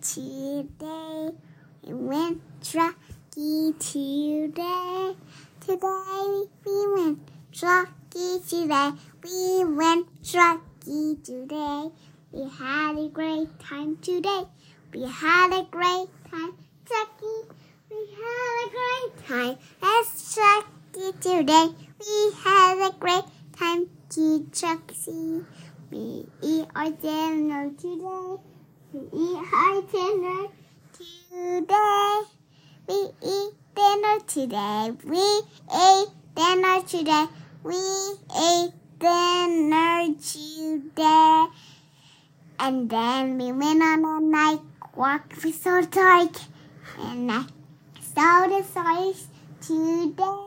today. We went Truckee today. Today we went Truckee today. We went Truckee today. We had a great time today. We had a great time, Truckee. We had a great time. Let's Truckee today. We had a great time to Truckee. We eat our dinner today. We eat our dinner today. We eat dinner today. We ate dinner today. We ate dinner today. And then we went on a night walk. We saw the dark. And I saw the stars today.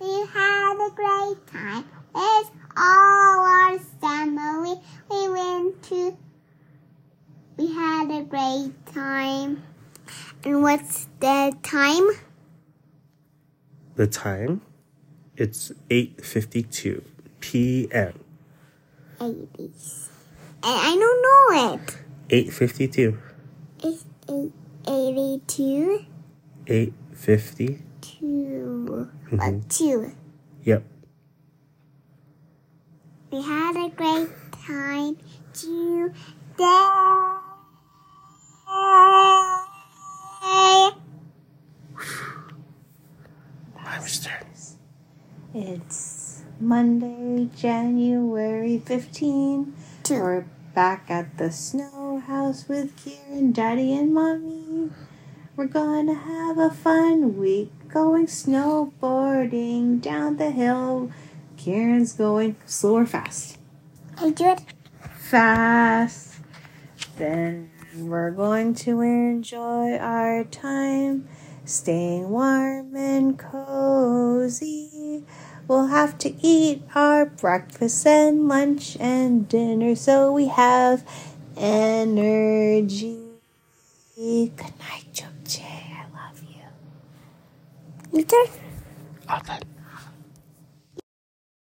We had a great time. It's all our family. We went to. We had a great time. And what's the time? The time? It's 8:52 p.m. 80s. And I don't know it. 8:52. It's eight, 82. 8:50. Two. Mhm. Uh, two. Yep. We had a great time today. Mimer's. It's Monday, January 15. Two. We're back at the snow house with Kiran, Daddy, and Mommy. We're gonna have a fun week going snowboarding down the hill. Kiran's going slow or fast? Hey, Jude. Fast. Then we're going to enjoy our time staying warm and cozy. We'll have to eat our breakfast and lunch and dinner so we have energy. Good night, Jokje. I love you. Your turn. All done.